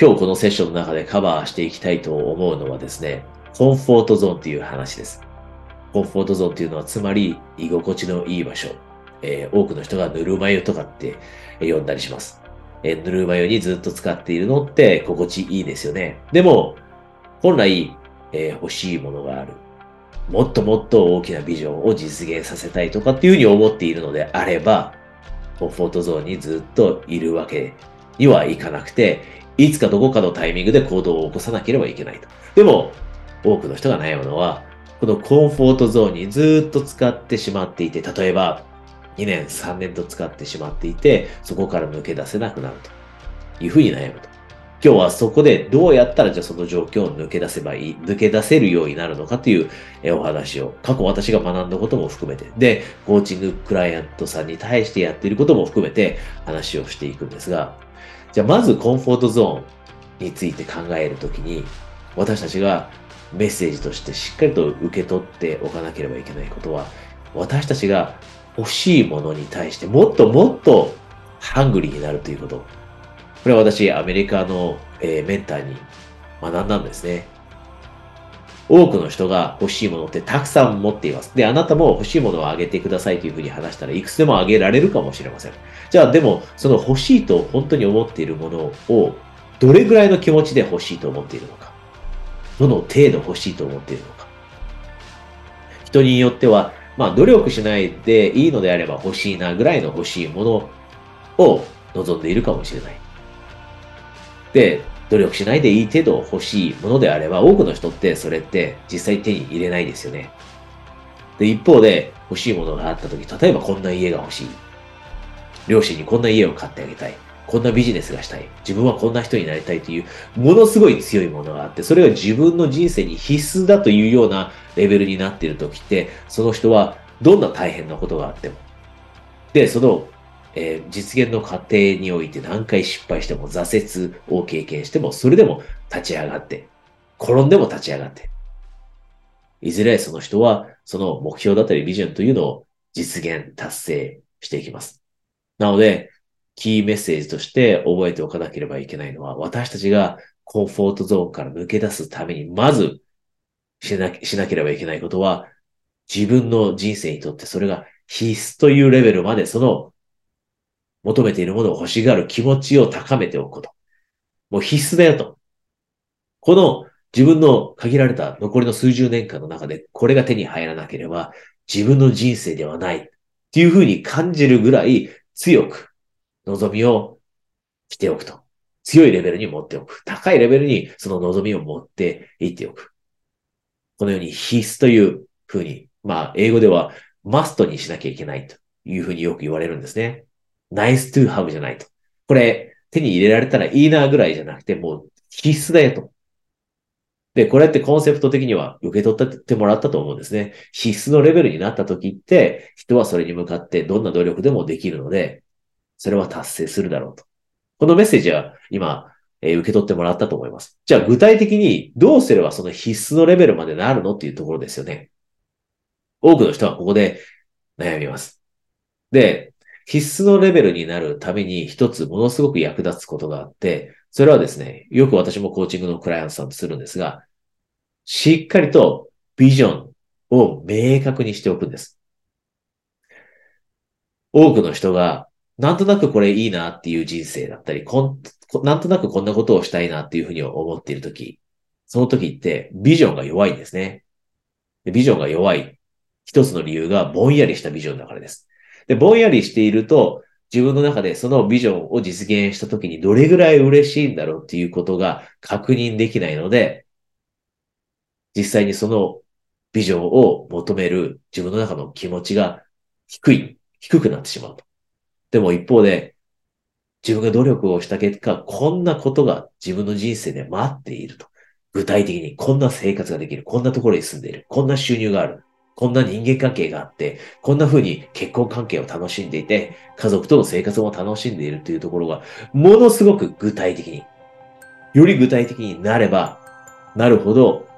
今日このセッションの中でカバーしていきたいと思うのはですね、コンフォートゾーンという話です。コンフォートゾーンというのはつまり居心地のいい場所。えー、多くの人がぬるま湯とかって呼んだりします。えー、ぬるま湯にずっと使っているのって心地いいですよね。でも、本来、えー、欲しいものがある。もっともっと大きなビジョンを実現させたいとかっていうふうに思っているのであれば、コンフォートゾーンにずっといるわけにはいかなくて、いつかどこかのタイミングで行動を起こさなければいけないと。でも、多くの人が悩むのは、このコンフォートゾーンにずっと使ってしまっていて、例えば、2年、3年と使ってしまっていて、そこから抜け出せなくなるというふうに悩むと。今日はそこでどうやったらじゃあその状況を抜け出せばいい、抜け出せるようになるのかというお話を、過去私が学んだことも含めて、で、コーチングクライアントさんに対してやっていることも含めて話をしていくんですが、じゃあまずコンフォートゾーンについて考えるときに、私たちがメッセージとしてしっかりと受け取っておかなければいけないことは、私たちが欲しいものに対してもっともっとハングリーになるということ。これは私、アメリカの、えー、メンターに学んだんですね。多くの人が欲しいものってたくさん持っています。で、あなたも欲しいものをあげてくださいというふうに話したらいくつでもあげられるかもしれません。じゃあでも、その欲しいと本当に思っているものをどれぐらいの気持ちで欲しいと思っているのか。どの程度欲しいと思っているのか。人によっては、まあ努力しないでいいのであれば欲しいなぐらいの欲しいものを望んでいるかもしれない。で、努力しないでいい程度欲しいものであれば、多くの人ってそれって実際手に入れないですよね。で、一方で欲しいものがあった時、例えばこんな家が欲しい。両親にこんな家を買ってあげたい。こんなビジネスがしたい。自分はこんな人になりたいという、ものすごい強いものがあって、それが自分の人生に必須だというようなレベルになっている時って、その人はどんな大変なことがあっても。で、そのえー、実現の過程において何回失敗しても挫折を経験しても、それでも立ち上がって、転んでも立ち上がって、いずれその人はその目標だったりビジョンというのを実現、達成していきます。なので、キーメッセージとして覚えておかなければいけないのは、私たちがコンフォートゾーンから抜け出すために、まずしなしなければいけないことは、自分の人生にとってそれが必須というレベルまでその求めているものを欲しがる気持ちを高めておくこと。もう必須だよと。この自分の限られた残りの数十年間の中でこれが手に入らなければ自分の人生ではないっていうふうに感じるぐらい強く望みをしておくと。強いレベルに持っておく。高いレベルにその望みを持っていっておく。このように必須というふうに、まあ英語ではマストにしなきゃいけないというふうによく言われるんですね。ナイストゥーハブじゃないと。これ、手に入れられたらいいなぐらいじゃなくて、もう必須だよと。で、これってコンセプト的には受け取ってもらったと思うんですね。必須のレベルになった時って、人はそれに向かってどんな努力でもできるので、それは達成するだろうと。このメッセージは今、えー、受け取ってもらったと思います。じゃあ具体的にどうすればその必須のレベルまでなるのっていうところですよね。多くの人はここで悩みます。で、必須のレベルになるために一つものすごく役立つことがあって、それはですね、よく私もコーチングのクライアントさんとするんですが、しっかりとビジョンを明確にしておくんです。多くの人が、なんとなくこれいいなっていう人生だったり、こんなんとなくこんなことをしたいなっていうふうに思っているとき、その時ってビジョンが弱いんですね。ビジョンが弱い。一つの理由がぼんやりしたビジョンだからです。で、ぼんやりしていると、自分の中でそのビジョンを実現した時にどれぐらい嬉しいんだろうっていうことが確認できないので、実際にそのビジョンを求める自分の中の気持ちが低い、低くなってしまうと。でも一方で、自分が努力をした結果、こんなことが自分の人生で待っていると。具体的にこんな生活ができる。こんなところに住んでいる。こんな収入がある。こんな人間関係があって、こんな風に結婚関係を楽しんでいて、家族との生活も楽しんでいるというところが、ものすごく具体的に、より具体的になれば、なるほど、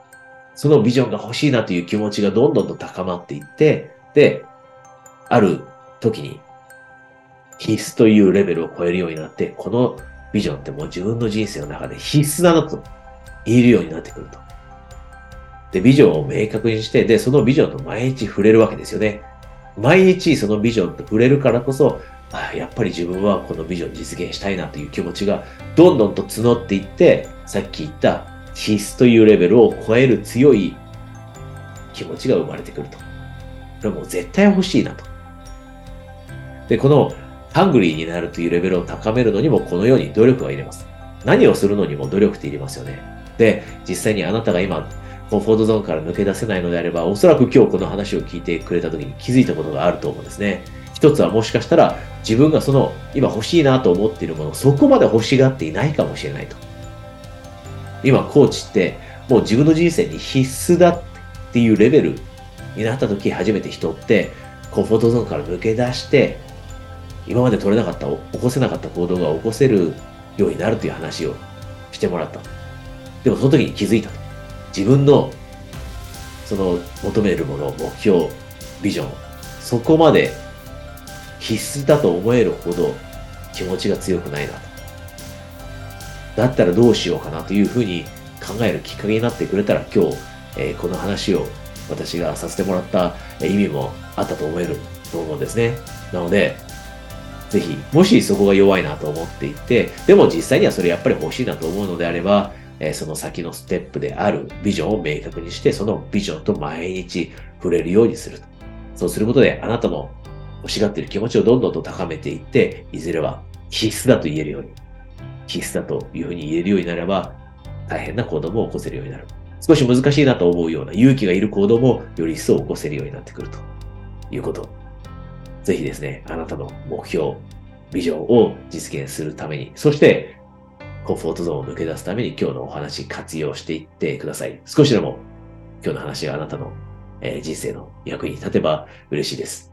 そのビジョンが欲しいなという気持ちがどんどんと高まっていって、で、ある時に、必須というレベルを超えるようになって、このビジョンってもう自分の人生の中で必須だなと言えるようになってくると。で、ビジョンを明確にして、で、そのビジョンと毎日触れるわけですよね。毎日そのビジョンと触れるからこそ、あやっぱり自分はこのビジョン実現したいなという気持ちがどんどんと募っていって、さっき言った必須というレベルを超える強い気持ちが生まれてくると。これはもう絶対欲しいなと。で、このハングリーになるというレベルを高めるのにもこのように努力がいれます。何をするのにも努力っていりますよね。で、実際にあなたが今、コンフォートゾーンから抜け出せないのであれば、おそらく今日この話を聞いてくれた時に気づいたことがあると思うんですね。一つはもしかしたら自分がその今欲しいなと思っているものをそこまで欲しがっていないかもしれないと。今コーチってもう自分の人生に必須だっていうレベルになった時初めて人ってコンフォートゾーンから抜け出して今まで取れなかった、起こせなかった行動が起こせるようになるという話をしてもらった。でもその時に気づいたと。自分のその求めるもの、目標、ビジョン、そこまで必須だと思えるほど気持ちが強くないなと。だったらどうしようかなというふうに考えるきっかけになってくれたら今日、えー、この話を私がさせてもらった意味もあったと思えると思うんですね。なので、ぜひ、もしそこが弱いなと思っていて、でも実際にはそれやっぱり欲しいなと思うのであれば、えその先のステップであるビジョンを明確にして、そのビジョンと毎日触れるようにする。そうすることで、あなたの欲しがっている気持ちをどんどんと高めていって、いずれは必須だと言えるように、必須だというふうに言えるようになれば、大変な行動も起こせるようになる。少し難しいなと思うような勇気がいる行動もより一層起こせるようになってくるということ。ぜひですね、あなたの目標、ビジョンを実現するために、そしてコンフォートゾーンを抜け出すために今日のお話活用していってください。少しでも今日の話があなたの、え人生の役に立てば嬉しいです。